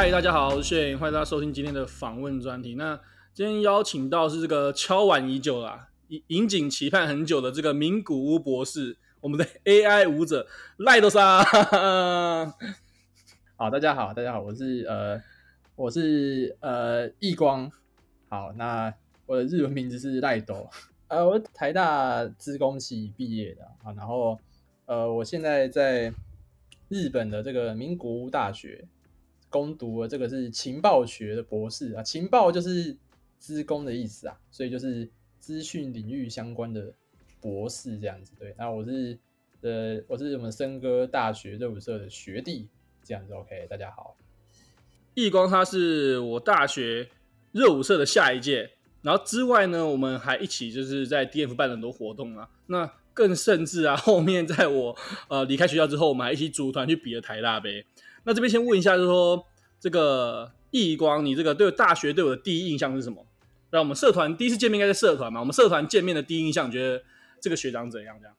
嗨大家好，我是 Shane，欢迎大家收听今天的访问专题。那今天邀请到是这个敲碗已久啦，引引颈期盼很久的这个名古屋博士，我们的 AI 舞者赖多沙。好，大家好，大家好，我是呃，我是呃易光。好，那我的日文名字是赖斗。呃，我台大资工系毕业的啊，然后呃，我现在在日本的这个名古屋大学攻读了这个是情报学的博士啊，情报就是资工的意思啊，所以就是资讯领域相关的博士这样子。对，那我是呃，我是我们森哥大学热舞社的学弟，这样子。OK，大家好，易光他是我大学热舞社的下一届。然后之外呢，我们还一起就是在 DF 办了很多活动啊。那更甚至啊，后面在我呃离开学校之后，我们还一起组团去比了台大杯。那这边先问一下，就是说这个易光，你这个对大学对我的第一印象是什么？那我们社团第一次见面应该在社团嘛？我们社团见面的第一印象，觉得这个学长怎样？这样？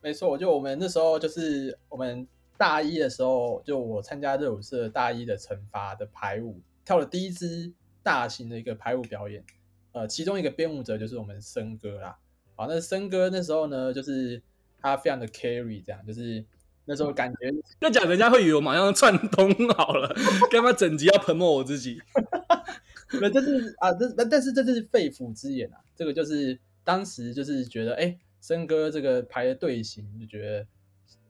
没错，就我们那时候就是我们大一的时候，就我参加热舞社大一的惩罚的排舞，跳了第一支大型的一个排舞表演。呃，其中一个编舞者就是我们森哥啦。好，那森哥那时候呢，就是他非常的 carry，这样，就是那时候感觉，要讲人家会以为我马上串通好了，干嘛整集要喷墨我自己？那这是啊，这那但是这是肺腑之言啊。这个就是当时就是觉得，哎、欸，森哥这个排的队形，就觉得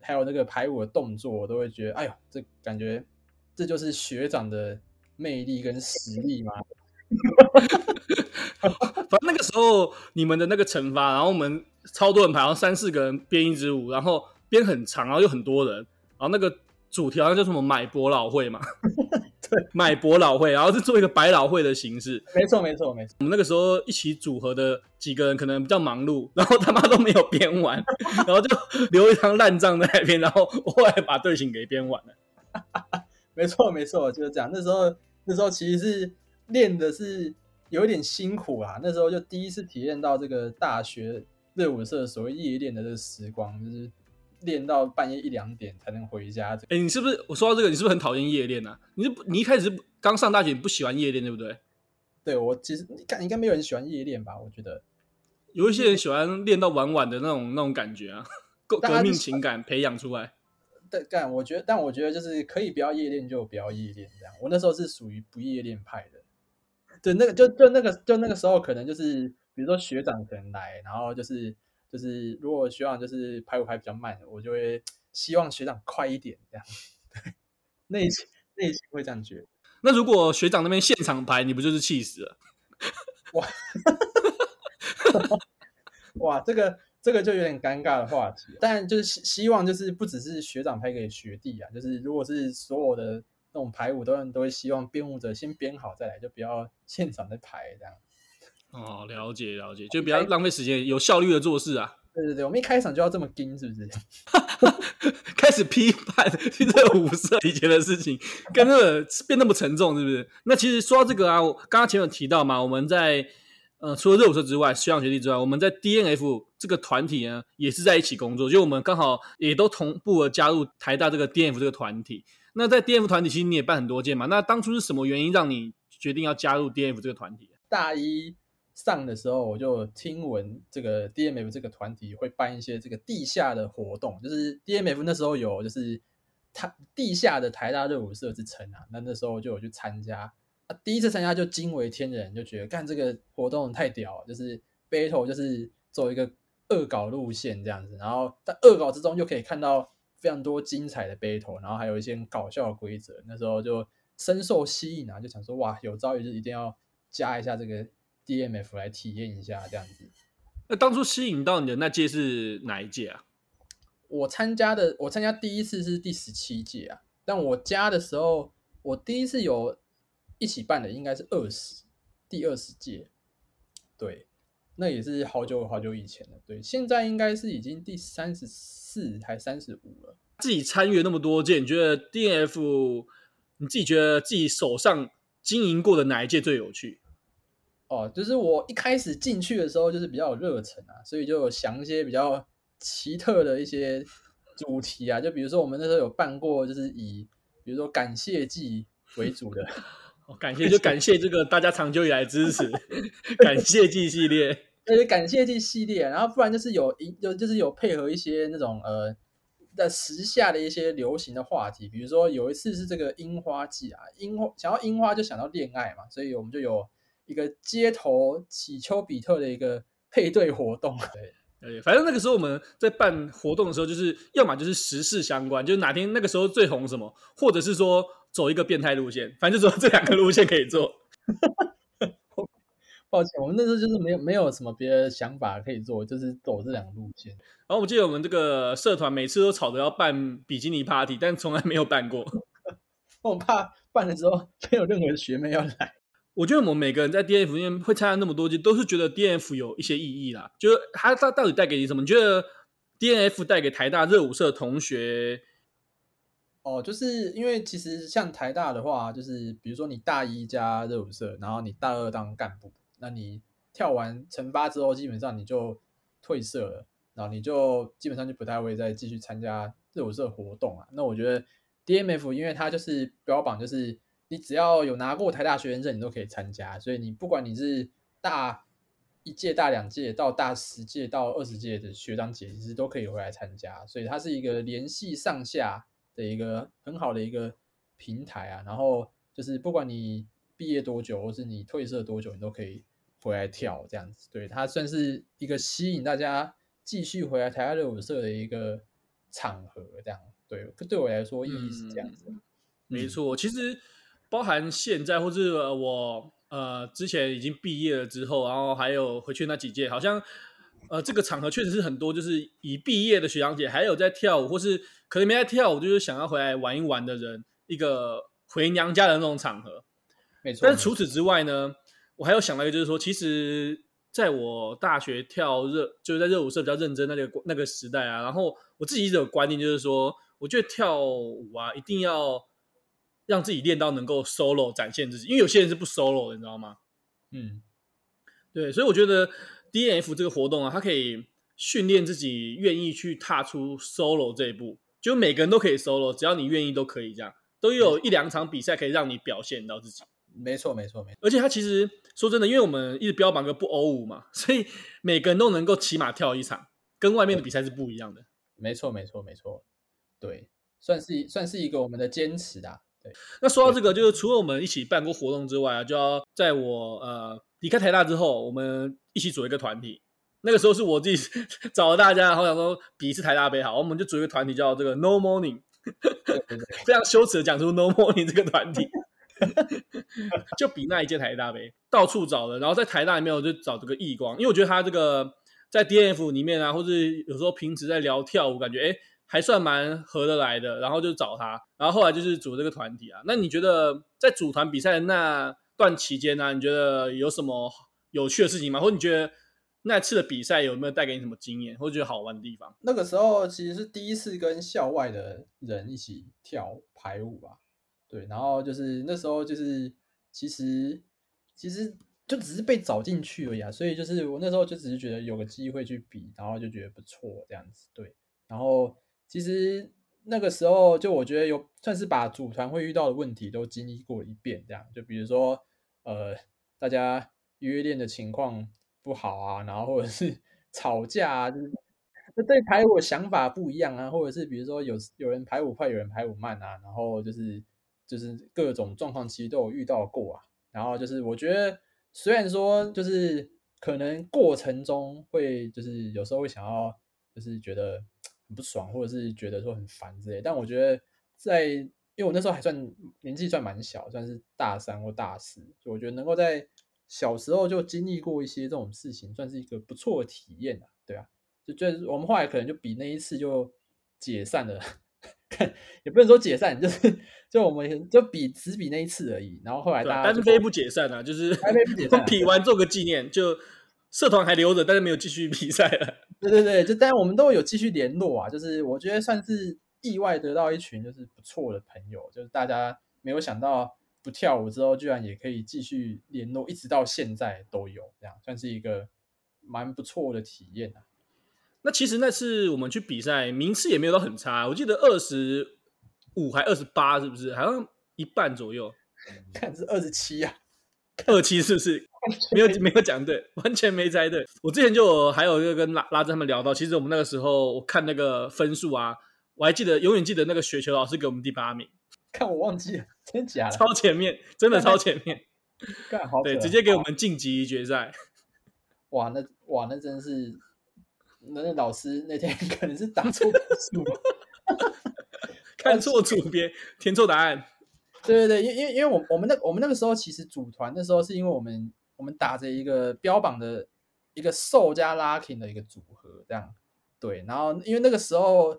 还有那个排舞的动作，我都会觉得，哎呦，这感觉这就是学长的魅力跟实力嘛。反正那个时候你们的那个惩罚，然后我们超多人排，然后三四个人编一支舞，然后编很长，然后又很多人，然后那个主题好像叫什么买博老会嘛，对，买博老会，然后是做一个百老汇的形式，没错没错没错。我们那个时候一起组合的几个人可能比较忙碌，然后他妈都没有编完，然后就留一张烂账在那边，然后我后来把队形给编完了。没错没错，就是这样。那时候那时候其实是。练的是有一点辛苦啊，那时候就第一次体验到这个大学热舞社所谓夜练的这个时光，就是练到半夜一两点才能回家。哎、欸，你是不是我说到这个，你是不是很讨厌夜练啊？你是你一开始刚上大学，你不喜欢夜练，对不对？对，我其实你看应该没有人喜欢夜练吧？我觉得有一些人喜欢练到晚晚的那种那种感觉啊，革 革命情感培养出来。对，但我觉得，但我觉得就是可以不要夜练就不要夜练这样。我那时候是属于不夜练派的。对，那个就就那个就那个时候，可能就是比如说学长可能来，然后就是就是如果学长就是排舞排比较慢，我就会希望学长快一点这样。对，内心内心会这样觉得。那如果学长那边现场排，你不就是气死了？哇，哇，这个这个就有点尴尬的话题。但就是希希望就是不只是学长排给学弟啊，就是如果是所有的。那种排舞都都会希望编舞者先编好再来，就不要现场再排这样。哦，了解了解，就不要浪费时间，有效率的做事啊。对对对，我们一开场就要这么盯，是不是？开始批判这五色以前的事情，跟那个变那么沉重，是不是？那其实说到这个啊，我刚刚前面有提到嘛，我们在呃除了热舞社之外，学长学弟之外，我们在 DNF 这个团体呢，也是在一起工作，就我们刚好也都同步的加入台大这个 DNF 这个团体。那在 DNF 团体，其实你也办很多届嘛。那当初是什么原因让你决定要加入 DNF 这个团体？大一上的时候，我就听闻这个 DMF 这个团体会办一些这个地下的活动，就是 DMF 那时候有就是他地下的台大热舞社之称啊。那那时候就有去参加啊，第一次参加就惊为天人，就觉得干这个活动太屌，就是 battle 就是走一个恶搞路线这样子，然后在恶搞之中又可以看到。非常多精彩的 battle，然后还有一些搞笑的规则，那时候就深受吸引啊，就想说哇，有朝一日一定要加一下这个 DNF 来体验一下这样子。那当初吸引到你的那届是哪一届啊？我参加的，我参加第一次是第十七届啊，但我加的时候，我第一次有一起办的应该是二十，第二十届，对。那也是好久好久以前了，对，现在应该是已经第三十四还三十五了。自己参与了那么多届，你觉得 DNF，你自己觉得自己手上经营过的哪一届最有趣？哦，就是我一开始进去的时候，就是比较有热忱啊，所以就有想一些比较奇特的一些主题啊，就比如说我们那时候有办过，就是以比如说感谢祭为主的。哦感谢，就感谢这个大家长久以来支持，感谢祭系列，而且感谢祭系列，然后不然就是有一就就是有配合一些那种呃在时下的一些流行的话题，比如说有一次是这个樱花季啊，樱花想要樱花就想到恋爱嘛，所以我们就有一个街头乞丘比特的一个配对活动，对。对，反正那个时候我们在办活动的时候，就是要么就是时事相关，就是哪天那个时候最红什么，或者是说走一个变态路线，反正就只有 这两个路线可以做。抱歉，我们那时候就是没有没有什么别的想法可以做，就是走这两个路线。然后我记得我们这个社团每次都吵着要办比基尼 party，但从来没有办过。我怕办的时候没有任何的学妹要来。我觉得我们每个人在 D N F 里面会参加那么多届，都是觉得 D N F 有一些意义啦。就是它它到底带给你什么？你觉得 D N F 带给台大热舞社同学？哦，就是因为其实像台大的话，就是比如说你大一加热舞社，然后你大二当干部，那你跳完成八之后，基本上你就退社了，然后你就基本上就不太会再继续参加热舞社活动啊。那我觉得 D M F 因为它就是标榜就是。你只要有拿过台大学生证，你都可以参加。所以你不管你是大一届、大两届到大十届到二十届的学长姐，其实都可以回来参加。所以它是一个联系上下的一个很好的一个平台啊。然后就是不管你毕业多久，或是你退社多久，你都可以回来跳这样子。对，它算是一个吸引大家继续回来台大热舞社的一个场合。这样对，对我来说意义是这样子。嗯，没错，其实。包含现在，或是我呃之前已经毕业了之后，然后还有回去那几届，好像呃这个场合确实是很多，就是已毕业的学长姐，还有在跳舞，或是可能没在跳舞，就是想要回来玩一玩的人，一个回娘家的那种场合。没错。但是除此之外呢，我还有想到一个，就是说，其实在我大学跳热，就是在热舞社比较认真那个那个时代啊，然后我自己一直有观念，就是说，我觉得跳舞啊，一定要。让自己练到能够 solo 展现自己，因为有些人是不 solo 的，你知道吗？嗯，对，所以我觉得 DNF 这个活动啊，它可以训练自己愿意去踏出 solo 这一步，就每个人都可以 solo，只要你愿意都可以这样，都有一两场比赛可以让你表现到自己。没错，没错，没错。而且它其实说真的，因为我们一直标榜个不欧五嘛，所以每个人都能够起码跳一场，跟外面的比赛是不一样的。没错，没错，没错。对，算是算是一个我们的坚持的。那说到这个，就是除了我们一起办过活动之外啊，就要在我呃离开台大之后，我们一起组一个团体。那个时候是我自己 找了大家，然后想说比一次台大杯好，我们就组一个团体叫这个 No Morning，非常羞耻的讲出 No Morning 这个团体，就比那一届台大杯，到处找的，然后在台大里面我就找这个易光，因为我觉得他这个在 DNF 里面啊，或者有时候平时在聊跳舞，感觉哎。还算蛮合得来的，然后就找他，然后后来就是组这个团体啊。那你觉得在组团比赛那段期间呢、啊，你觉得有什么有趣的事情吗？或者你觉得那次的比赛有没有带给你什么经验，或者觉得好玩的地方？那个时候其实是第一次跟校外的人一起跳排舞吧，对，然后就是那时候就是其实其实就只是被找进去而已啊，所以就是我那时候就只是觉得有个机会去比，然后就觉得不错这样子，对，然后。其实那个时候，就我觉得有算是把组团会遇到的问题都经历过一遍，这样就比如说，呃，大家约练的情况不好啊，然后或者是 吵架啊，就是对排舞想法不一样啊，或者是比如说有有人排舞快，有人排舞慢啊，然后就是就是各种状况其实都有遇到过啊，然后就是我觉得虽然说就是可能过程中会就是有时候会想要就是觉得。很不爽，或者是觉得说很烦之类，但我觉得在，因为我那时候还算年纪算蛮小，算是大三或大四，就我觉得能够在小时候就经历过一些这种事情，算是一个不错的体验啊，对啊，就就是我们后来可能就比那一次就解散了，也不能说解散，就是就我们就比只比那一次而已，然后后来大家单飞不解散啊，就是单飞不解散，比完做个纪念就。社团还留着，但是没有继续比赛了。对对对，就当然我们都有继续联络啊。就是我觉得算是意外得到一群就是不错的朋友，就是大家没有想到不跳舞之后，居然也可以继续联络，一直到现在都有，这样算是一个蛮不错的体验啊。那其实那次我们去比赛，名次也没有到很差，我记得二十五还二十八，是不是？好像一半左右。看是二十七啊，二七是不是？没有没有讲对，完全没猜对。我之前就还有一个跟拉拉着他们聊到，其实我们那个时候我看那个分数啊，我还记得永远记得那个雪球老师给我们第八名，看我忘记了，真假的？超前面，真的超前面，干好，对，直接给我们晋级决赛。哇，那哇那真是，那那老师那天可能是打错数，看错组别，填错答案。对对对，因因为因为我我们那我们那个时候其实组团的时候是因为我们。我们打着一个标榜的一个 Soul 加 Locking 的一个组合，这样对。然后因为那个时候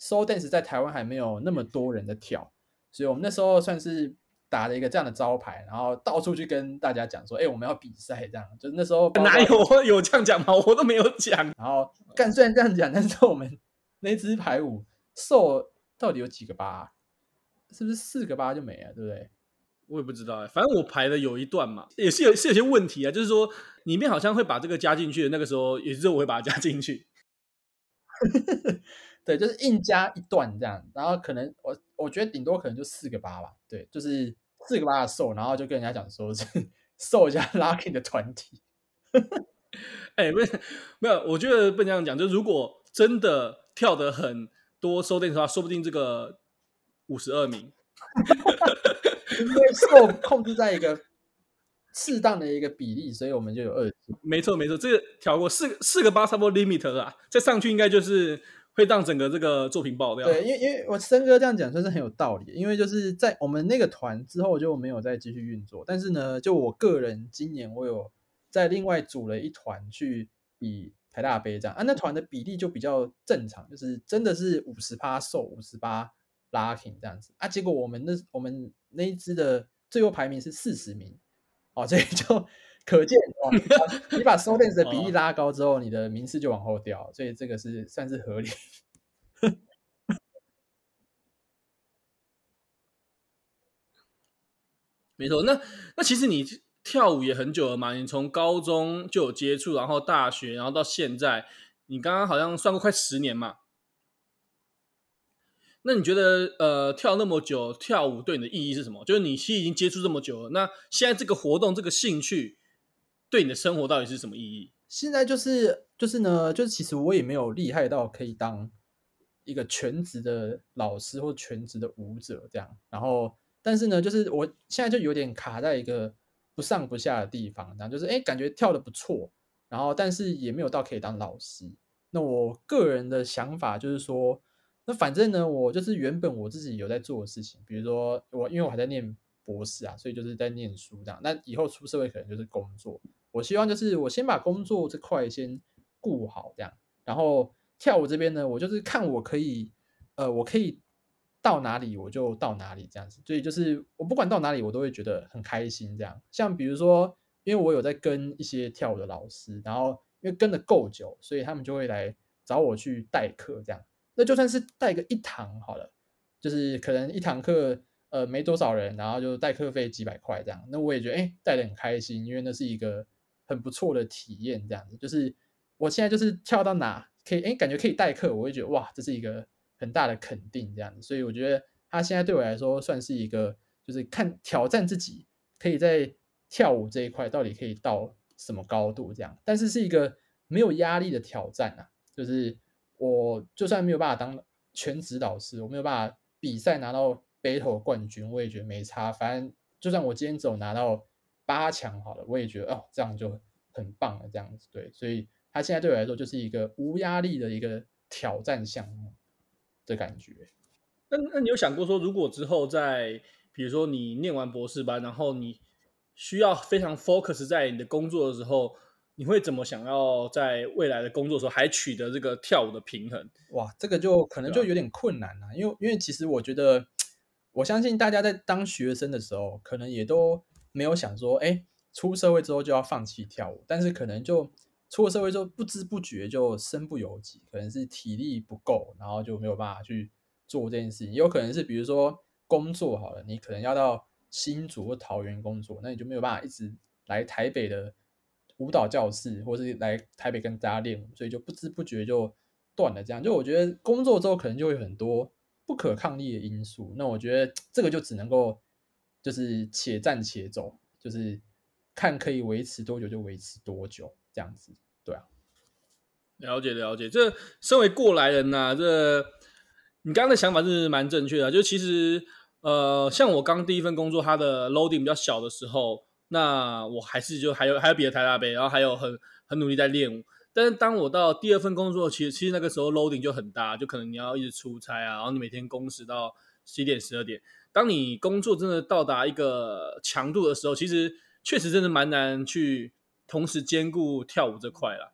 Soul Dance 在台湾还没有那么多人的跳，所以我们那时候算是打了一个这样的招牌，然后到处去跟大家讲说：“哎，我们要比赛。”这样就那时候哪有有这样讲吗？我都没有讲。然后干虽然这样讲，但是我们那支排舞 Soul 到底有几个八？是不是四个八就没了？对不对？我也不知道哎，反正我排的有一段嘛，也是有是有些问题啊，就是说里面好像会把这个加进去的，那个时候也是我会把它加进去，对，就是硬加一段这样，然后可能我我觉得顶多可能就四个八吧，对，就是四个八的 Soul，然后就跟人家讲说是 Soul 加 Locking 的团体，哎，不是 没有，我觉得不能这样讲，就如果真的跳的很多 Soul Dance 的话，说不定这个五十二名。因为受控制在一个适当的一个比例，所以我们就有二。没错，没错，这个调过四四个八差不多 limit 了，再上去应该就是会让整个这个作品爆掉。对，因为因为我森哥这样讲算是很有道理，因为就是在我们那个团之后就没有再继续运作。但是呢，就我个人今年我有在另外组了一团去比台大杯这样啊，那团的比例就比较正常，就是真的是五十八受五十八。Locking 这样子啊，结果我们那我们那一支的最后排名是四十名哦，所以就 可见哦，你把 Soul Dance 的比例拉高之后，你的名次就往后掉，所以这个是算是合理。没错，那那其实你跳舞也很久了嘛，你从高中就有接触，然后大学，然后到现在，你刚刚好像算过快十年嘛。那你觉得，呃，跳那么久，跳舞对你的意义是什么？就是你其实已经接触这么久了，那现在这个活动、这个兴趣，对你的生活到底是什么意义？现在就是就是呢，就是其实我也没有厉害到可以当一个全职的老师或全职的舞者这样。然后，但是呢，就是我现在就有点卡在一个不上不下的地方，这样就是哎，感觉跳得不错，然后但是也没有到可以当老师。那我个人的想法就是说。那反正呢，我就是原本我自己有在做的事情，比如说我因为我还在念博士啊，所以就是在念书这样。那以后出社会可能就是工作，我希望就是我先把工作这块先顾好这样，然后跳舞这边呢，我就是看我可以，呃，我可以到哪里我就到哪里这样子。所以就是我不管到哪里，我都会觉得很开心这样。像比如说，因为我有在跟一些跳舞的老师，然后因为跟的够久，所以他们就会来找我去代课这样。那就算是带个一堂好了，就是可能一堂课呃没多少人，然后就代课费几百块这样，那我也觉得哎带的很开心，因为那是一个很不错的体验这样子。就是我现在就是跳到哪可以哎感觉可以代课，我会觉得哇这是一个很大的肯定这样子。所以我觉得他现在对我来说算是一个就是看挑战自己可以在跳舞这一块到底可以到什么高度这样，但是是一个没有压力的挑战啊，就是。我就算没有办法当全职导师，我没有办法比赛拿到 battle 冠军，我也觉得没差。反正就算我今天只有拿到八强好了，我也觉得哦，这样就很棒了。这样子对，所以他现在对我来说就是一个无压力的一个挑战项目的感觉。那那你有想过说，如果之后在比如说你念完博士班，然后你需要非常 focus 在你的工作的时候？你会怎么想要在未来的工作的时候还取得这个跳舞的平衡？哇，这个就可能就有点困难了，因为因为其实我觉得，我相信大家在当学生的时候，可能也都没有想说，哎，出社会之后就要放弃跳舞，但是可能就出了社会之后，不知不觉就身不由己，可能是体力不够，然后就没有办法去做这件事情。也有可能是比如说工作好了，你可能要到新竹或桃园工作，那你就没有办法一直来台北的。舞蹈教室，或是来台北跟大家练，所以就不知不觉就断了。这样，就我觉得工作之后可能就会很多不可抗力的因素。那我觉得 这个就只能够就是且战且走，就是看可以维持多久就维持多久这样子，对啊。了解了解，这身为过来人呐、啊，这你刚刚的想法是蛮正确的。就其实，呃，像我刚第一份工作，它的 loading 比较小的时候，那我还是就还有还有别的台大杯，然后还有很很努力在练舞。但是当我到第二份工作，其实其实那个时候 loading 就很大，就可能你要一直出差啊，然后你每天工时到十一点十二点。当你工作真的到达一个强度的时候，其实确实真的蛮难去同时兼顾跳舞这块啦。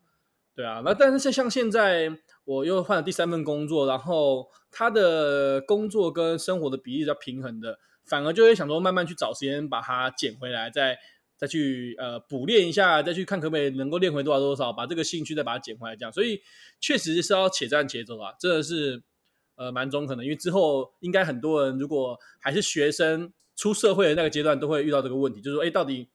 对啊，那但是像现在我又换了第三份工作，然后他的工作跟生活的比例比较平衡的，反而就会想说慢慢去找时间把它捡回来，再再去呃补练一下，再去看可不可以能够练回多少多少，把这个兴趣再把它捡回来这样。所以确实是要且战且走啊，真的是呃蛮中肯的，因为之后应该很多人如果还是学生出社会的那个阶段，都会遇到这个问题，就是说哎到底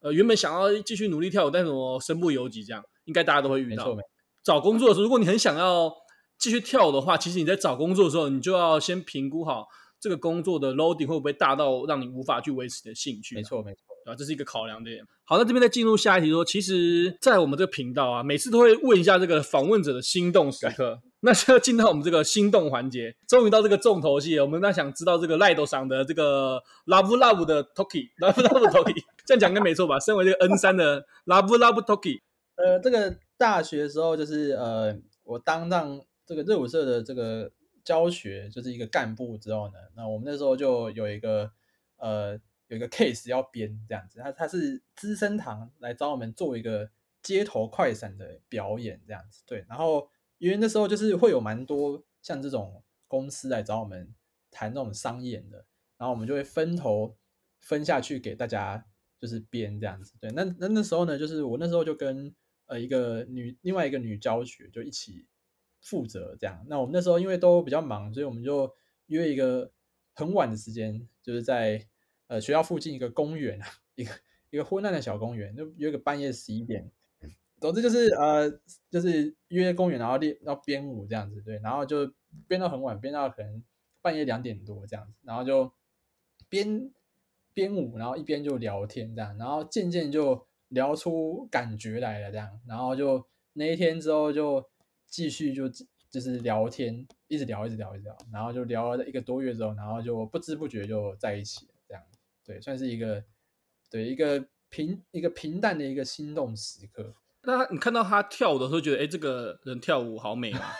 呃原本想要继续努力跳舞，但是我身不由己这样。应该大家都会遇到。找工作的时候，如果你很想要继续跳的话，其实你在找工作的时候，你就要先评估好这个工作的 loading 会不会大到让你无法去维持你的兴趣。没错，没错，对吧？这是一个考量点。好，那这边再进入下一题说，其实，在我们这个频道啊，每次都会问一下这个访问者的心动时刻。那现在进到我们这个心动环节，终于到这个重头戏了。我们那想知道这个赖斗上的这个 Love Love 的 Toki，Love Love Toki，这样讲应该没错吧？身为这个 N 三的 Love Love Toki，呃，这个。大学的时候，就是呃，我当上这个热舞社的这个教学，就是一个干部之后呢，那我们那时候就有一个呃，有一个 case 要编这样子，他他是资生堂来找我们做一个街头快闪的表演这样子，对，然后因为那时候就是会有蛮多像这种公司来找我们谈这种商演的，然后我们就会分头分下去给大家就是编这样子，对，那那那时候呢，就是我那时候就跟。呃，一个女，另外一个女教学就一起负责这样。那我们那时候因为都比较忙，所以我们就约一个很晚的时间，就是在呃学校附近一个公园啊，一个一个昏暗的小公园，就约个半夜十一点。总之就是呃，就是约公园，然后练，然后编舞这样子，对，然后就编到很晚，编到可能半夜两点多这样子，然后就编编舞，然后一边就聊天这样，然后渐渐就。聊出感觉来了，这样，然后就那一天之后就继续就就是聊天，一直聊，一直聊，一直聊，然后就聊了一个多月之后，然后就不知不觉就在一起了，这样，对，算是一个对一个平一个平淡的一个心动时刻。那你看到他跳舞的时候，觉得哎，这个人跳舞好美啊！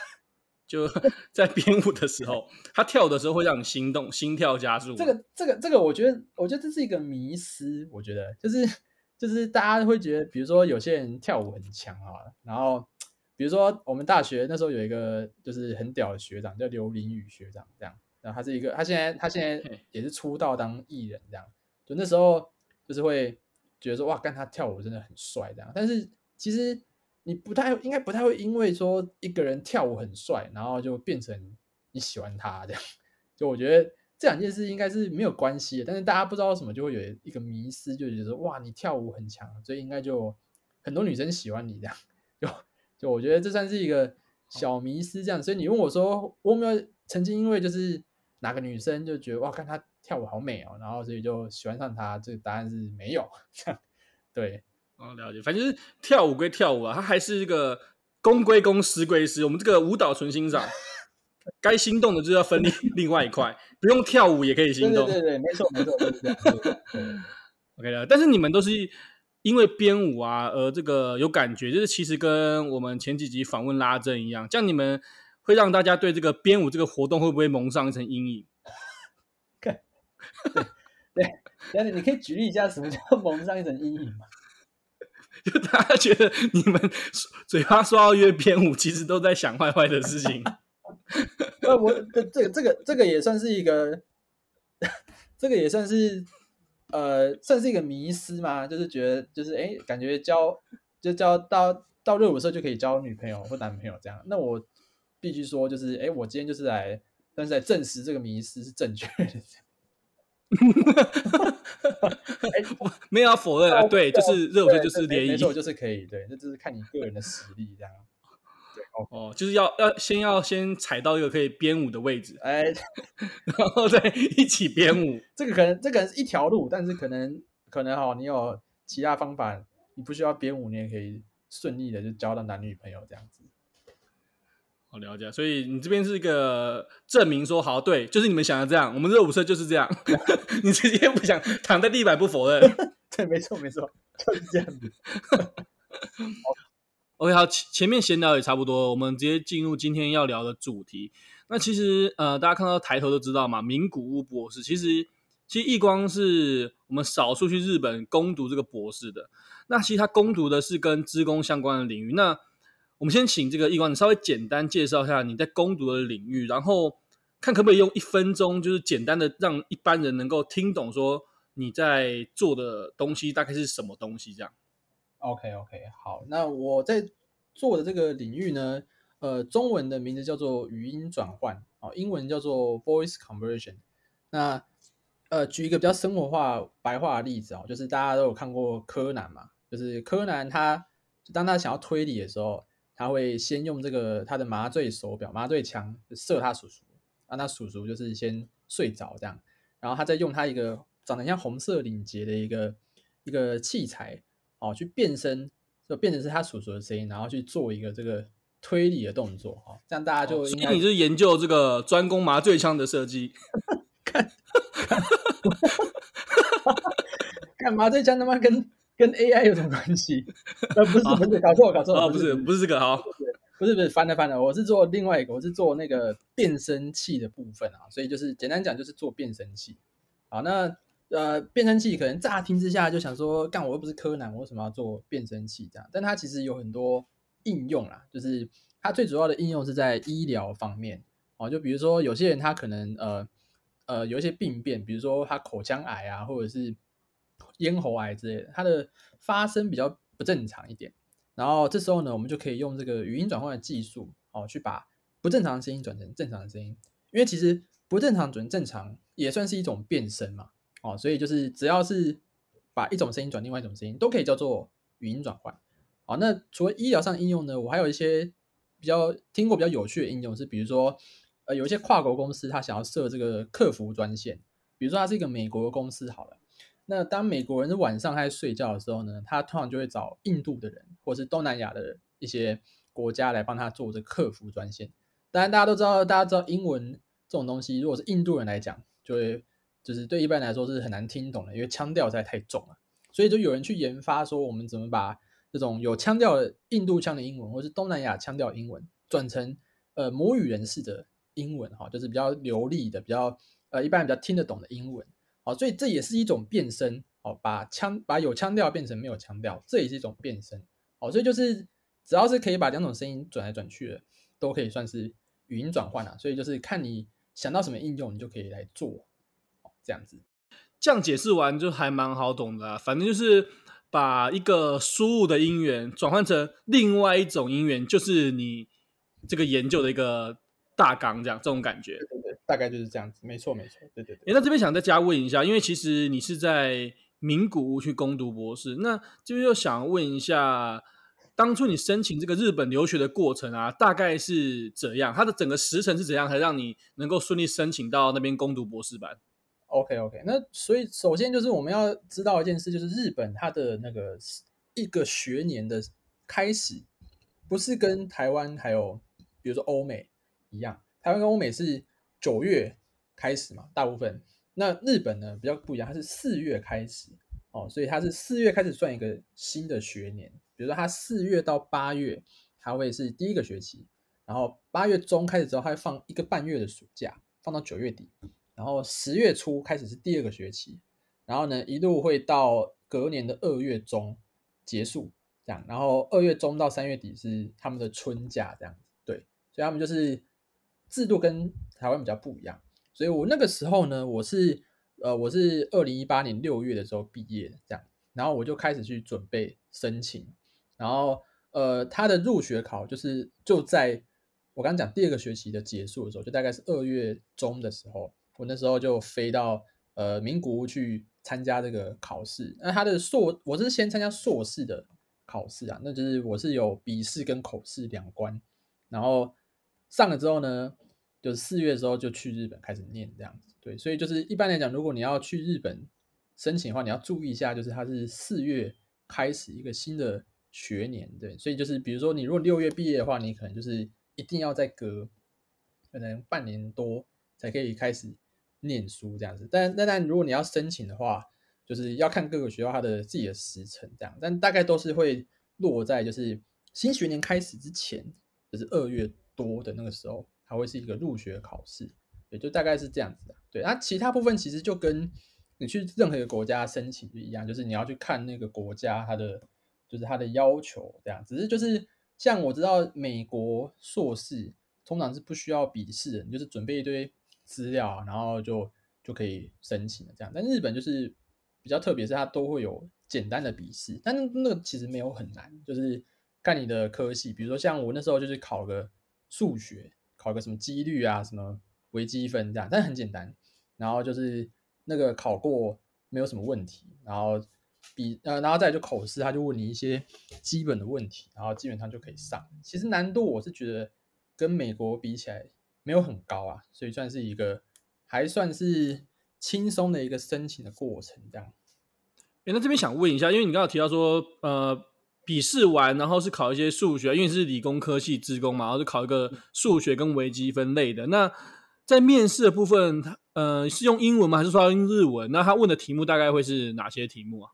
就 在编舞的时候，他跳的时候会让你心动，心跳加速。这个这个这个，我觉得我觉得这是一个迷思，我觉得就是。就是大家会觉得，比如说有些人跳舞很强啊，然后比如说我们大学那时候有一个就是很屌的学长叫刘林宇学长，这样，然后他是一个，他现在他现在也是出道当艺人这样，就那时候就是会觉得说哇，干他跳舞真的很帅这样，但是其实你不太应该不太会因为说一个人跳舞很帅，然后就变成你喜欢他这样，就我觉得。这两件事应该是没有关系的，但是大家不知道为什么就会有一个迷失，就觉得说哇，你跳舞很强，所以应该就很多女生喜欢你这样。就就我觉得这算是一个小迷失这样。所以你问我说，我有没有曾经因为就是哪个女生就觉得哇，看她跳舞好美哦，然后所以就喜欢上她？这个答案是没有。这样对，哦，了解。反正就是跳舞归跳舞啊，它还是一个公归公，私归私。我们这个舞蹈纯欣赏。该心动的就要分另另外一块，不用跳舞也可以心动。对对对，没错没错，就是这样。OK 了，但是你们都是因为编舞啊而这个有感觉，就是其实跟我们前几集访问拉珍一样，这样你们会让大家对这个编舞这个活动会不会蒙上一层阴影？对 对，但是你可以举例一下什么叫 蒙上一层阴影吗？就大家觉得你们嘴巴说要约编舞，其实都在想坏坏的事情。呃，我这这个这个这个也算是一个，这个也算是呃，算是一个迷思嘛，就是觉得就是哎，感觉交就交到到热舞社就可以交女朋友或男朋友这样。那我必须说，就是哎，我今天就是来，但是来证实这个迷失是正确的。哎，没有要否认啊，对，就是热舞社就是联谊，没错，就是可以，对，那就是看你个人的实力这样。对哦，就是要要先要先踩到一个可以编舞的位置，哎，然后再 一起编舞。这个可能这个是一条路，但是可能可能哈，你有其他方法，你不需要编舞，你也可以顺利的就交到男女朋友这样子。好了解，所以你这边是一个证明说，好，对，就是你们想的这样，我们热舞社就是这样。你直接不想躺在地板不否认，对，没错没错，就是这样子。OK，好，前前面闲聊也差不多，我们直接进入今天要聊的主题。那其实呃，大家看到抬头都知道嘛，名古屋博士，其实其实义光是我们少数去日本攻读这个博士的。那其实他攻读的是跟资工相关的领域。那我们先请这个义光，你稍微简单介绍一下你在攻读的领域，然后看可不可以用一分钟，就是简单的让一般人能够听懂，说你在做的东西大概是什么东西这样。OK OK，好，那我在做的这个领域呢，呃，中文的名字叫做语音转换，哦，英文叫做 Voice Conversion。那呃，举一个比较生活化、白话的例子哦，就是大家都有看过柯南嘛，就是柯南他当他想要推理的时候。他会先用这个他的麻醉手表、麻醉枪射他叔叔，让他叔叔就是先睡着这样，然后他再用他一个长得像红色领结的一个一个器材，哦，去变声，就变成是他叔叔的声音，然后去做一个这个推理的动作，哦，这样大家就应该。所以你是研究这个专攻麻醉枪的设计？看，看麻醉枪他妈跟。跟 AI 有什么关系？呃，不是，不是，搞错，搞错啊，不是，不是这个，好，不是，不是，翻了，翻了，我是做另外一个，我是做那个变声器的部分啊，所以就是简单讲，就是做变声器。好，那呃，变声器可能乍听之下就想说，干，我又不是柯南，我为什么要做变声器这样？但它其实有很多应用啦，就是它最主要的应用是在医疗方面哦，就比如说有些人他可能呃呃有一些病变，比如说他口腔癌啊，或者是。咽喉癌之类的，它的发声比较不正常一点，然后这时候呢，我们就可以用这个语音转换的技术，哦，去把不正常的声音转成正常的声音。因为其实不正常转正常也算是一种变声嘛，哦，所以就是只要是把一种声音转另外一种声音，都可以叫做语音转换。好，那除了医疗上应用呢，我还有一些比较听过比较有趣的应用是，比如说呃，有一些跨国公司它想要设这个客服专线，比如说它是一个美国公司，好了。那当美国人是晚上还在睡觉的时候呢，他通常就会找印度的人，或是东南亚的一些国家来帮他做这客服专线。当然，大家都知道，大家知道英文这种东西，如果是印度人来讲，就会就是对一般来说是很难听懂的，因为腔调实在太重了。所以就有人去研发说，我们怎么把这种有腔调的印度腔的英文，或是东南亚腔调英文，转成呃母语人士的英文哈，就是比较流利的、比较呃一般人比较听得懂的英文。好，所以这也是一种变声，哦，把腔把有腔调变成没有腔调，这也是一种变声。好，所以就是只要是可以把两种声音转来转去的，都可以算是语音转换啊。所以就是看你想到什么应用，你就可以来做，这样子。这样解释完就还蛮好懂的啊，反正就是把一个输入的音源转换成另外一种音源，就是你这个研究的一个大纲，这样这种感觉。对对大概就是这样子，没错没错，对对对。欸，那这边想再加问一下，因为其实你是在名古屋去攻读博士，那这边又想问一下，当初你申请这个日本留学的过程啊，大概是怎样？它的整个时程是怎样，才让你能够顺利申请到那边攻读博士班？OK OK，那所以首先就是我们要知道一件事，就是日本它的那个一个学年的开始，不是跟台湾还有比如说欧美一样，台湾跟欧美是。九月开始嘛，大部分。那日本呢比较不一样，它是四月开始哦，所以它是四月开始算一个新的学年。比如说，它四月到八月，它会是第一个学期，然后八月中开始之后，它会放一个半月的暑假，放到九月底，然后十月初开始是第二个学期，然后呢一路会到隔年的二月中结束，这样，然后二月中到三月底是他们的春假，这样子。对，所以他们就是。制度跟台湾比较不一样，所以我那个时候呢，我是呃，我是二零一八年六月的时候毕业，这样，然后我就开始去准备申请，然后呃，他的入学考就是就在我刚刚讲第二个学期的结束的时候，就大概是二月中的时候，我那时候就飞到呃名古屋去参加这个考试。那他的硕，我是先参加硕士的考试啊，那就是我是有笔试跟口试两关。然后上了之后呢，就是四月的时候就去日本开始念这样子。对，所以就是一般来讲，如果你要去日本申请的话，你要注意一下，就是它是四月开始一个新的学年。对，所以就是比如说你如果六月毕业的话，你可能就是一定要再隔可能半年多才可以开始念书这样子。但但但如果你要申请的话，就是要看各个学校它的自己的时程这样，但大概都是会落在就是新学年开始之前，就是二月多的那个时候，它会是一个入学考试，也就大概是这样子的。对，那其他部分其实就跟你去任何一个国家申请就一样，就是你要去看那个国家它的就是它的要求这样，只是就是像我知道美国硕士通常是不需要笔试的，你就是准备一堆资料，然后就就可以申请了这样，但日本就是。比较特别是它都会有简单的笔试，但那个其实没有很难，就是看你的科系。比如说像我那时候就是考个数学，考个什么几率啊，什么微积分这样，但很简单。然后就是那个考过没有什么问题，然后比呃，然后再就口试，他就问你一些基本的问题，然后基本上就可以上。其实难度我是觉得跟美国比起来没有很高啊，所以算是一个还算是。轻松的一个申请的过程，这样。哎，那这边想问一下，因为你刚刚提到说，呃，笔试完，然后是考一些数学，因为是理工科系职工嘛，然后是考一个数学跟微积分类的。那在面试的部分，呃，是用英文吗？还是说要用日文？那他问的题目大概会是哪些题目啊？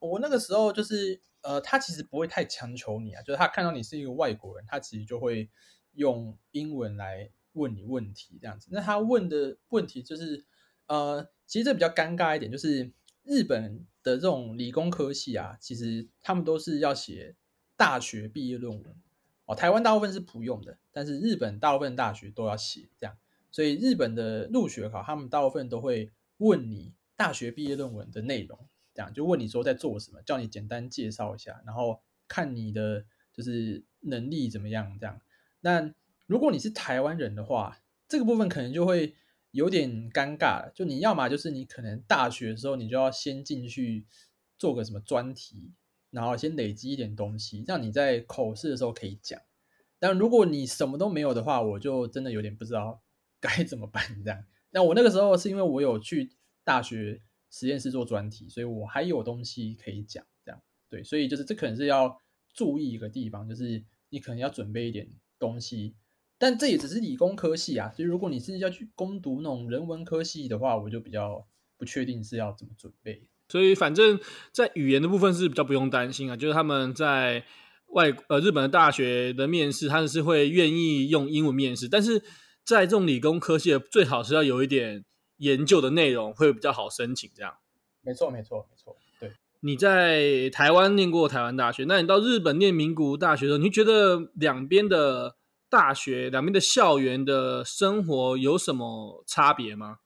我那个时候就是，呃，他其实不会太强求你啊，就是他看到你是一个外国人，他其实就会用英文来问你问题这样子。那他问的问题就是。呃，其实这比较尴尬一点，就是日本的这种理工科系啊，其实他们都是要写大学毕业论文哦。台湾大部分是不用的，但是日本大部分大学都要写这样，所以日本的入学考，他们大部分都会问你大学毕业论文的内容，这样就问你说在做什么，叫你简单介绍一下，然后看你的就是能力怎么样这样。那如果你是台湾人的话，这个部分可能就会。有点尴尬了，就你要嘛，就是你可能大学的时候，你就要先进去做个什么专题，然后先累积一点东西，让你在口试的时候可以讲。但如果你什么都没有的话，我就真的有点不知道 该怎么办这样。那我那个时候是因为我有去大学实验室做专题，所以我还有东西可以讲，这样对，所以就是这可能是要注意一个地方，就是你可能要准备一点东西。但这也只是理工科系啊，所以如果你是要去攻读那种人文科系的话，我就比较不确定是要怎么准备。所以反正，在语言的部分是比较不用担心啊，就是他们在外呃日本的大学的面试，他们是会愿意用英文面试，但是在这种理工科系的，最好是要有一点研究的内容，会比较好申请。这样，没错，没错，没错。对，你在台湾念过台湾大学，那你到日本念名古屋大学的时候，你觉得两边的？大学两边的校园的生活有什么差别吗？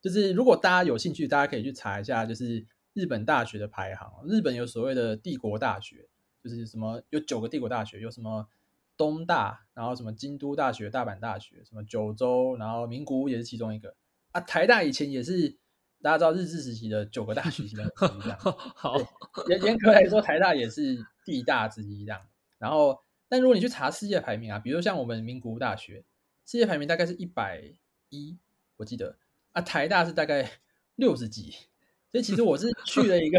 就是如果大家有兴趣，大家可以去查一下，就是日本大学的排行。日本有所谓的帝国大学，就是什么有九个帝国大学，有什么东大，然后什么京都大学、大阪大学，什么九州，然后名古屋也是其中一个啊。台大以前也是大家知道日治时期的九个大学之一 这样。好，严严格来说，台大也是帝大之一这样。然后。但如果你去查世界排名啊，比如像我们名古屋大学，世界排名大概是一百一，我记得啊，台大是大概 六十几，所以其实我是 去了一个，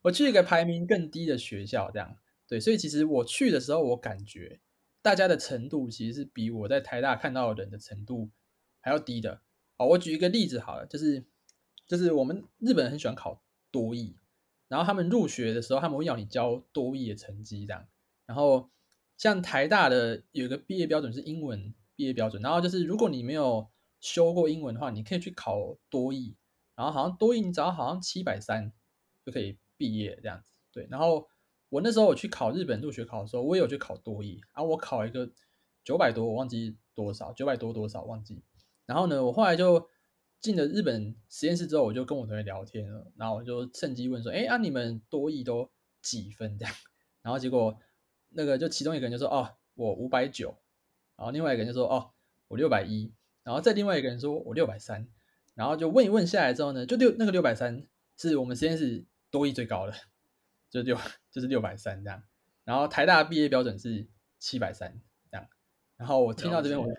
我去了一个排名更低的学校，这样对，所以其实我去的时候，我感觉大家的程度其实是比我在台大看到的人的程度还要低的。好，我举一个例子好了，就是就是我们日本人很喜欢考多益，然后他们入学的时候，他们会要你交多益的成绩这样，然后。像台大的有一个毕业标准是英文毕业标准，然后就是如果你没有修过英文的话，你可以去考多译，然后好像多译你只要好像七百三就可以毕业这样子。对，然后我那时候我去考日本入学考的时候，我也有去考多译，然后我考一个九百多，我忘记多少，九百多多少忘记。然后呢，我后来就进了日本实验室之后，我就跟我同学聊天了，然后我就趁机问说：“哎，啊你们多译都几分这样？”然后结果。那个就其中一个人就说哦，我五百九，然后另外一个人就说哦，我六百一，然后再另外一个人说我六百三，然后就问一问下来之后呢，就六那个六百三是我们实验室多益最高的，就六就是六百三这样，然后台大毕业标准是七百三这样，然后我听到这边，我就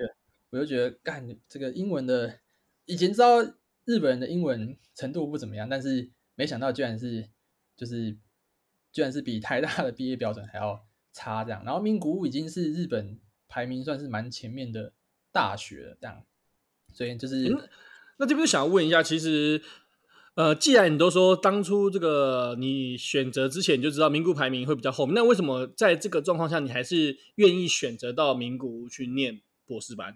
我就觉得干这个英文的，以前知道日本人的英文程度不怎么样，但是没想到居然是就是居然是比台大的毕业标准还要差这样。然后名古屋已经是日本排名算是蛮前面的大学了这样，所以就是、嗯、那这边就想要问一下，其实。呃，既然你都说当初这个你选择之前你就知道名古屋排名会比较后面，那为什么在这个状况下你还是愿意选择到名古屋去念博士班？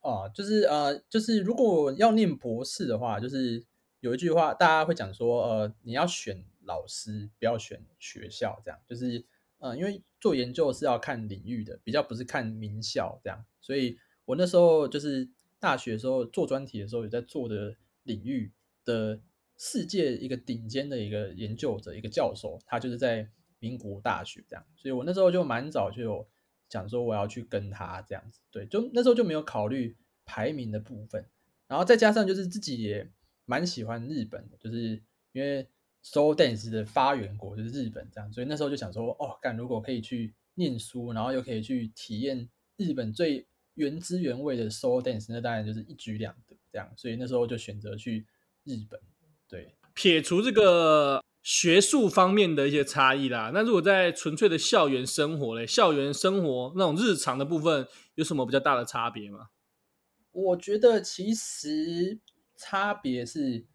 哦，就是呃，就是如果要念博士的话，就是有一句话大家会讲说，呃，你要选老师，不要选学校，这样就是呃，因为做研究是要看领域的，比较不是看名校这样，所以我那时候就是大学的时候做专题的时候，有在做的领域的。世界一个顶尖的一个研究者，一个教授，他就是在民国大学这样，所以我那时候就蛮早就有讲说我要去跟他这样子，对，就那时候就没有考虑排名的部分，然后再加上就是自己也蛮喜欢日本的，就是因为 Soul Dance 的发源国就是日本这样，所以那时候就想说，哦，干如果可以去念书，然后又可以去体验日本最原汁原味的 Soul Dance，那当然就是一举两得这样，所以那时候就选择去日本。对，撇除这个学术方面的一些差异啦，那如果在纯粹的校园生活嘞，校园生活那种日常的部分，有什么比较大的差别吗？我觉得其实差别是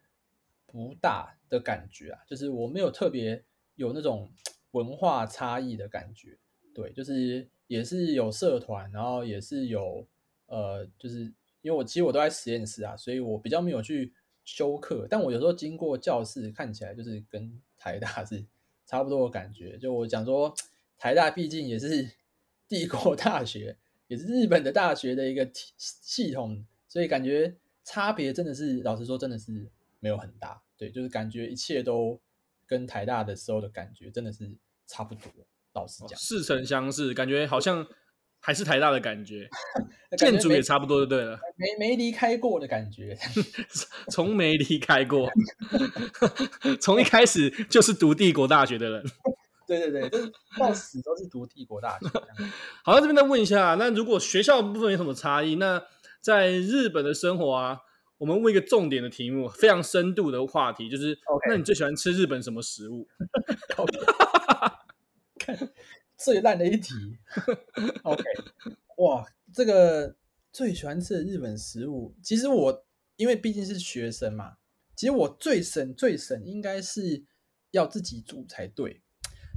不大的感觉啊，就是我没有特别有那种文化差异的感觉。对，就是也是有社团，然后也是有呃，就是因为我其实我都在实验室啊，所以我比较没有去。修课，但我有时候经过教室，看起来就是跟台大是 差不多的感觉。就我讲说，台大毕竟也是 帝国大学，也是日本的大学的一个系系统，所以感觉差别真的是，老实说，真的是没有很大。对，就是感觉一切都跟台大的时候的感觉真的是差不多。老实讲，似曾相识，感觉好像。还是台大的感觉，建筑也差不多就对了，没没离开过的感觉，从没离开过，从一开始就是读帝国大学的人，对对对，就是到死都是读帝国大学。好，那这边再问一下，那如果学校部分有什么差异？那在日本的生活啊，我们问一个重点的题目，非常深度的话题，就是，Okay. 那你最喜欢吃日本什么食物？看。最烂的一题，OK，哇，这个最喜欢吃的日本食物，其实我因为毕竟是学生嘛，其实我最省最省应该是要自己煮才对，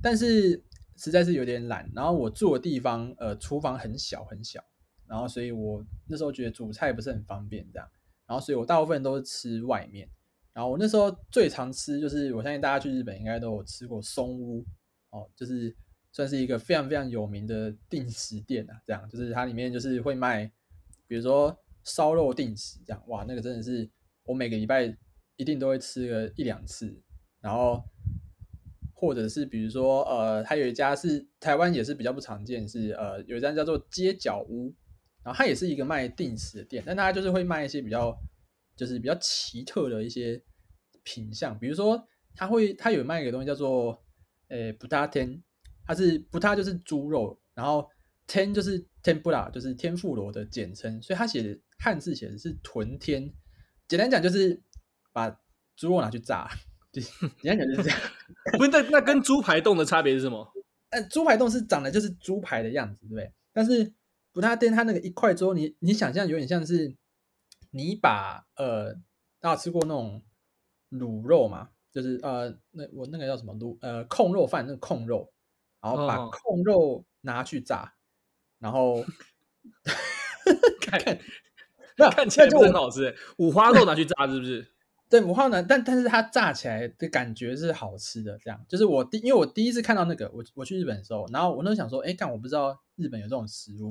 但是实在是有点懒，然后我住的地方呃厨房很小很小，然后所以我那时候觉得煮菜不是很方便这样，然后所以我大部分都是吃外面，然后我那时候最常吃就是我相信大家去日本应该都有吃过松屋哦，就是。算是一个非常非常有名的定食店啊，这样就是它里面就是会卖，比如说烧肉定食这样，哇，那个真的是我每个礼拜一定都会吃个一两次，然后或者是比如说呃，还有一家是台湾也是比较不常见，是呃有一家叫做街角屋，然后它也是一个卖定食的店，但它就是会卖一些比较就是比较奇特的一些品相，比如说它会它有卖一个东西叫做呃不大天。它是不，它就是猪肉，然后天就是天妇罗，就是天妇罗的简称，所以它写的汉字写的是豚天。简单讲就是把猪肉拿去炸，对，简单讲就是这样。不是，那那跟猪排冻的差别是什么？呃，猪排冻是长得就是猪排的样子，对不对？但是不大天它那个一块猪，你你想象有点像是你把呃，大家吃过那种卤肉嘛？就是呃，那我那个叫什么卤呃控肉饭，那个控肉。然后把控肉拿去炸，哦、然后 看看，那看起来就很好吃。五花肉拿去炸是不是？对，五花肉，但但是它炸起来的感觉是好吃的。这样就是我第，因为我第一次看到那个，我我去日本的时候，然后我那时候想说，哎，干我不知道日本有这种食物，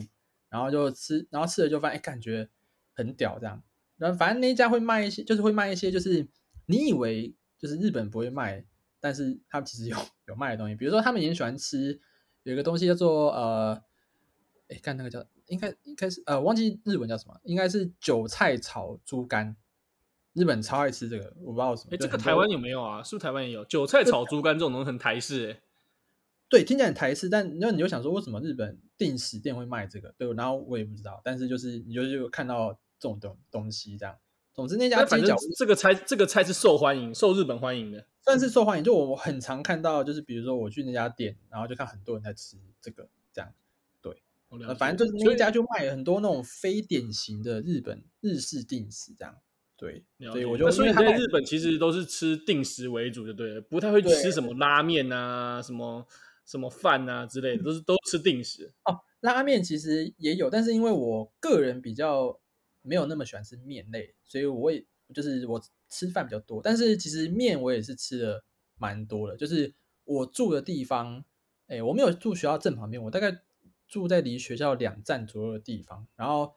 然后就吃，然后吃了就发现，哎，感觉很屌这样。然后反正那一家会卖一些，就是会卖一些，就是你以为就是日本不会卖。但是他们其实有有卖的东西，比如说他们也喜欢吃有一个东西叫做呃，哎，看那个叫应该应该是呃，忘记日文叫什么，应该是韭菜炒猪肝。日本超爱吃这个，我不知道什么。哎，这个台湾有没有啊？是不是台湾也有韭菜炒猪肝这种东西很台式？对，听起来很台式，但那你就想说，为什么日本定时店会卖这个？对，然后我也不知道，但是就是你就就看到这种东东西这样。总之那家鸡脚这个菜这个菜是受欢迎，受日本欢迎的，算是受欢迎。就我很常看到，就是比如说我去那家店，然后就看很多人在吃这个这样。对，反正就是那家就卖很多那种非典型的日本日式定食这样。对，所以我就所以在日本其实都是吃定食为主，就对了，不太会吃什么拉面啊、什么什么饭啊之类的，都是都吃定食。哦，拉面其实也有，但是因为我个人比较。没有那么喜欢吃面类，所以我也就是我吃饭比较多。但是其实面我也是吃的蛮多的。就是我住的地方，哎，我没有住学校正旁边，我大概住在离学校两站左右的地方。然后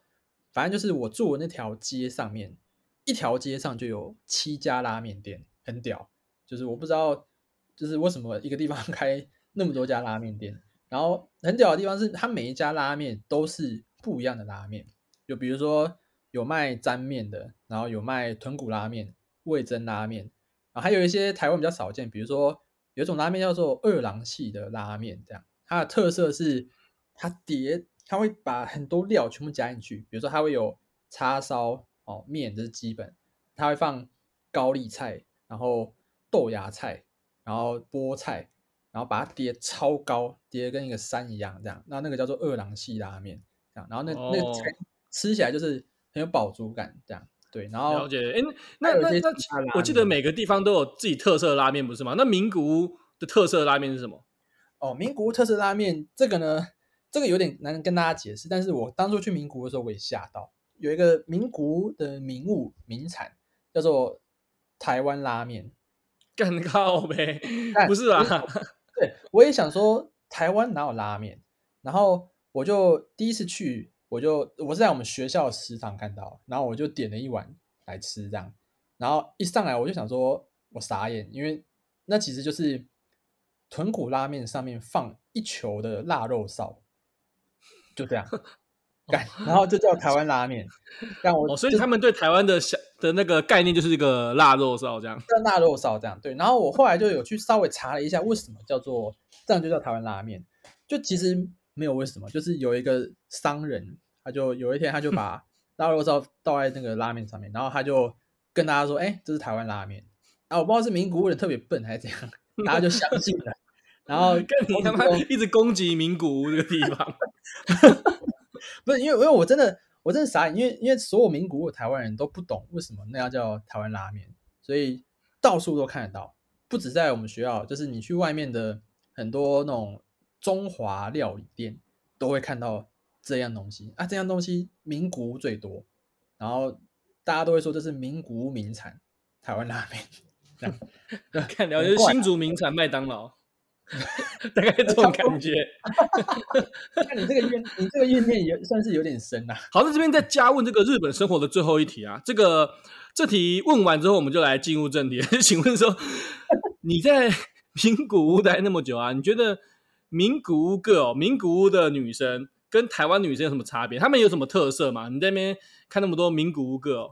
反正就是我住的那条街上面，一条街上就有七家拉面店，很屌。就是我不知道，就是为什么一个地方 开那么多家拉面店。然后很屌的地方是，它每一家拉面都是不一样的拉面，就比如说。有卖沾面的，然后有卖豚骨拉面、味噌拉面，啊，还有一些台湾比较少见，比如说有一种拉面叫做二郎系的拉面，这样它的特色是它叠，它会把很多料全部加进去，比如说它会有叉烧哦面，这是基本，它会放高丽菜，然后豆芽菜，然后菠菜，然后把它叠超高，叠跟一个山一样，这样，那那个叫做二郎系拉面，这样，然后那、哦、那个吃起来就是。很有饱足感，这样对。然后了解，哎，那那那，那我记得每个地方都有自己特色的拉面，不是吗？那名古屋的特色的拉面是什么？哦，名古屋特色拉面这个呢，这个有点难跟大家解释。但是我当初去名古屋的时候，我也吓到，有一个名古屋的名物名产叫做台湾拉面，干靠呗，不是啊？对，我也想说台湾哪有拉面，然后我就第一次去。我就我是在我们学校食堂看到，然后我就点了一碗来吃，这样，然后一上来我就想说，我傻眼，因为那其实就是豚骨拉面上面放一球的腊肉臊，就这样，干，然后就叫台湾拉面，但我、哦、所以他们对台湾的小的那个概念就是一个腊肉烧这样，叫腊肉烧这样，对，然后我后来就有去稍微查了一下，为什么叫做这样就叫台湾拉面，就其实没有为什么，就是有一个商人。他就有一天，他就 把腊肉烧倒在那个拉面上面，然后他就跟大家说：“哎、欸，这是台湾拉面。”啊，我不知道是名古屋人特别笨还是怎样，大家就相信了。然后 跟你他妈一直攻击名古屋这个地方，不是因为因为我真的我真的傻眼，因为因为所有名古屋台湾人都不懂为什么那要叫台湾拉面，所以到处都看得到，不止在我们学校，就是你去外面的很多那种中华料理店都会看到。这样东西啊，这样东西名古屋最多，然后大家都会说这是名古屋名产，台湾拉面。这样 看了就是新竹名产麦当劳，大概这种感觉。那你这个怨，你这个怨念也算是有点深呐、啊。好，在这边再加问这个日本生活的最后一题啊，这个这题问完之后，我们就来进入正题。请问说你在名古屋待那么久啊，你觉得名古屋 girl，名古屋的女生？跟台湾女生有什么差别？她们有什么特色吗？你在那边看那么多名古屋 girl，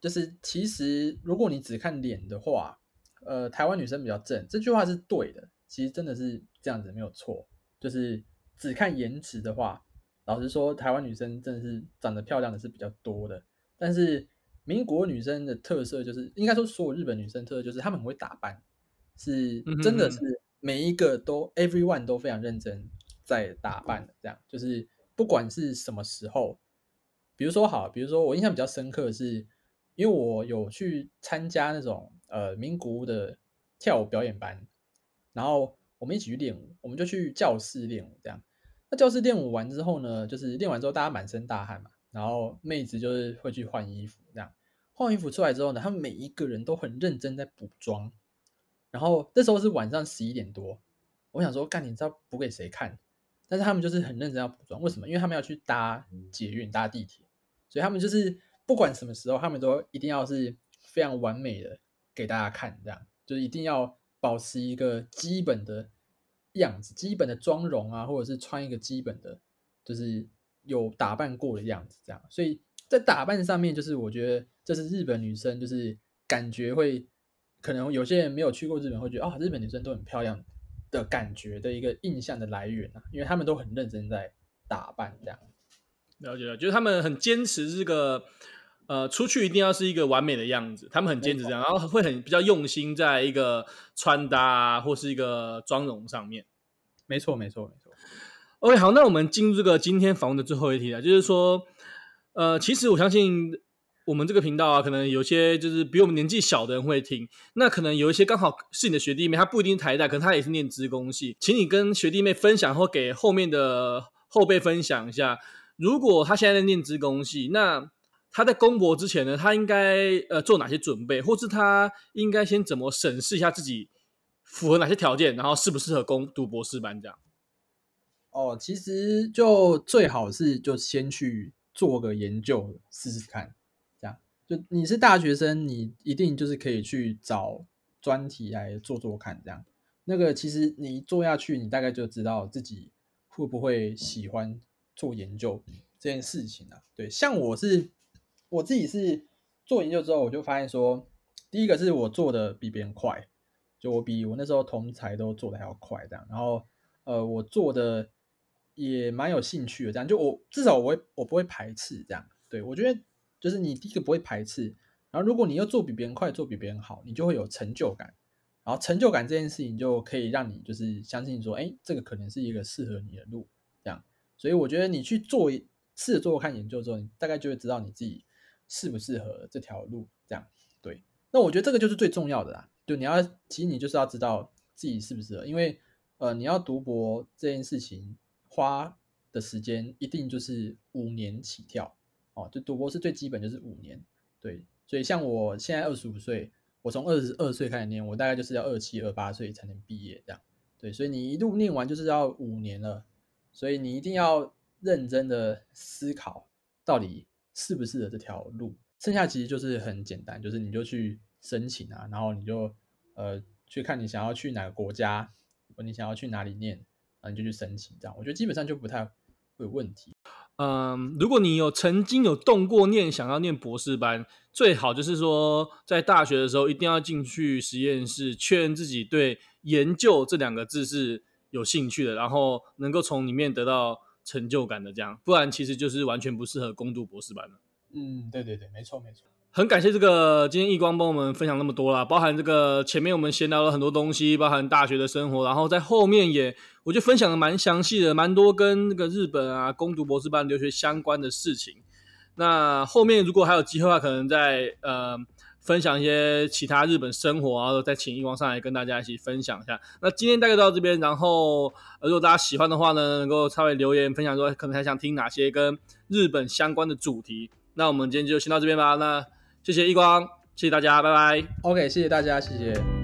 就是其实如果你只看脸的话，呃，台湾女生比较正，这句话是对的。其实真的是这样子，没有错。就是只看颜值的话，老实说，台湾女生真的是长得漂亮的是比较多的。但是民国女生的特色就是，应该说所有日本女生特色就是她们很会打扮，是真的是每一个都 everyone 都非常认真。在打扮的这样，就是不管是什么时候，比如说好，比如说我印象比较深刻的是，因为我有去参加那种呃名古屋的跳舞表演班，然后我们一起去练舞，我们就去教室练舞这样。那教室练舞完之后呢，就是练完之后大家满身大汗嘛，然后妹子就是会去换衣服这样，换衣服出来之后呢，他们每一个人都很认真在补妆，然后那时候是晚上十一点多，我想说干，你知道补给谁看？但是他们就是很认真要补妆，为什么？因为他们要去搭捷运、搭地铁，所以他们就是不管什么时候，他们都一定要是非常完美的给大家看，这样就是一定要保持一个基本的样子、基本的妆容啊，或者是穿一个基本的，就是有打扮过的样子，这样。所以在打扮上面，就是我觉得这是日本女生，就是感觉会可能有些人没有去过日本，会觉得啊、哦，日本女生都很漂亮。的感觉的一个印象的来源啊，因为他们都很认真在打扮这样。了解了，就是他们很坚持这个，呃，出去一定要是一个完美的样子，他们很坚持这样，然后会很比较用心在一个穿搭啊，或是一个妆容上面。没错，没错，没错。OK，好，那我们进入这个今天访问的最后一题了，就是说，呃，其实我相信我们这个频道啊，可能有些就是比我们年纪小的人会听，那可能有一些刚好是你的学弟妹，他不一定台大，可能他也是念资工系，请你跟学弟妹分享，或给后面的后辈分享一下。如果他现在在念资工系，那他在公博之前呢，他应该呃做哪些准备，或是他应该先怎么审视一下自己符合哪些条件，然后适不适合攻读博士班这样？哦，其实就最好是就先去做个研究试试看，这样就你是大学生，你一定就是可以去找专题来做做看，这样那个其实你做下去，你大概就知道自己会不会喜欢。做研究这件事情啊，对，像我是我自己是做研究之后，我就发现说，第一个是我做的比别人快，就我比我那时候同才都做的还要快，这样，然后呃，我做的也蛮有兴趣的，这样，就我至少我会我不会排斥这样，对，我觉得就是你第一个不会排斥，然后如果你又做比别人快，做比别人好，你就会有成就感，然后成就感这件事情就可以让你就是相信说，哎，这个可能是一个适合你的路，这样。所以我觉得你去做试着做看研究之后，你大概就会知道你自己适不适合这条路。这样对，那我觉得这个就是最重要的啦。就你要，其实你就是要知道自己适不适合，因为呃，你要读博这件事情花的时间一定就是五年起跳哦。就读博是最基本就是五年，对。所以像我现在二十五岁，我从二十二岁开始念，我大概就是要二七二八岁才能毕业这样。对，所以你一路念完就是要五年了。所以你一定要认真的思考，到底适不适合这条路。剩下其实就是很简单，就是你就去申请啊，然后你就呃去看你想要去哪个国家，或你想要去哪里念，然后你就去申请。这样我觉得基本上就不太会有问题。嗯，如果你有曾经有动过念想要念博士班，最好就是说在大学的时候一定要进去实验室，确认自己对研究这两个字是。有兴趣的，然后能够从里面得到成就感的，这样，不然其实就是完全不适合攻读博士班了。嗯，对对对，没错没错。很感谢这个今天易光帮我们分享那么多啦，包含这个前面我们闲聊了很多东西，包含大学的生活，然后在后面也我觉得分享的蛮详细的，蛮多跟那个日本啊攻读博士班留学相关的事情。那后面如果还有机会的话，可能在呃。分享一些其他日本生活，然后再请一光上来跟大家一起分享一下。那今天大概到这边，然后如果大家喜欢的话呢，能够稍微留言分享说，可能还想听哪些跟日本相关的主题。那我们今天就先到这边吧。那谢谢一光，谢谢大家，拜拜。OK，谢谢大家，谢谢。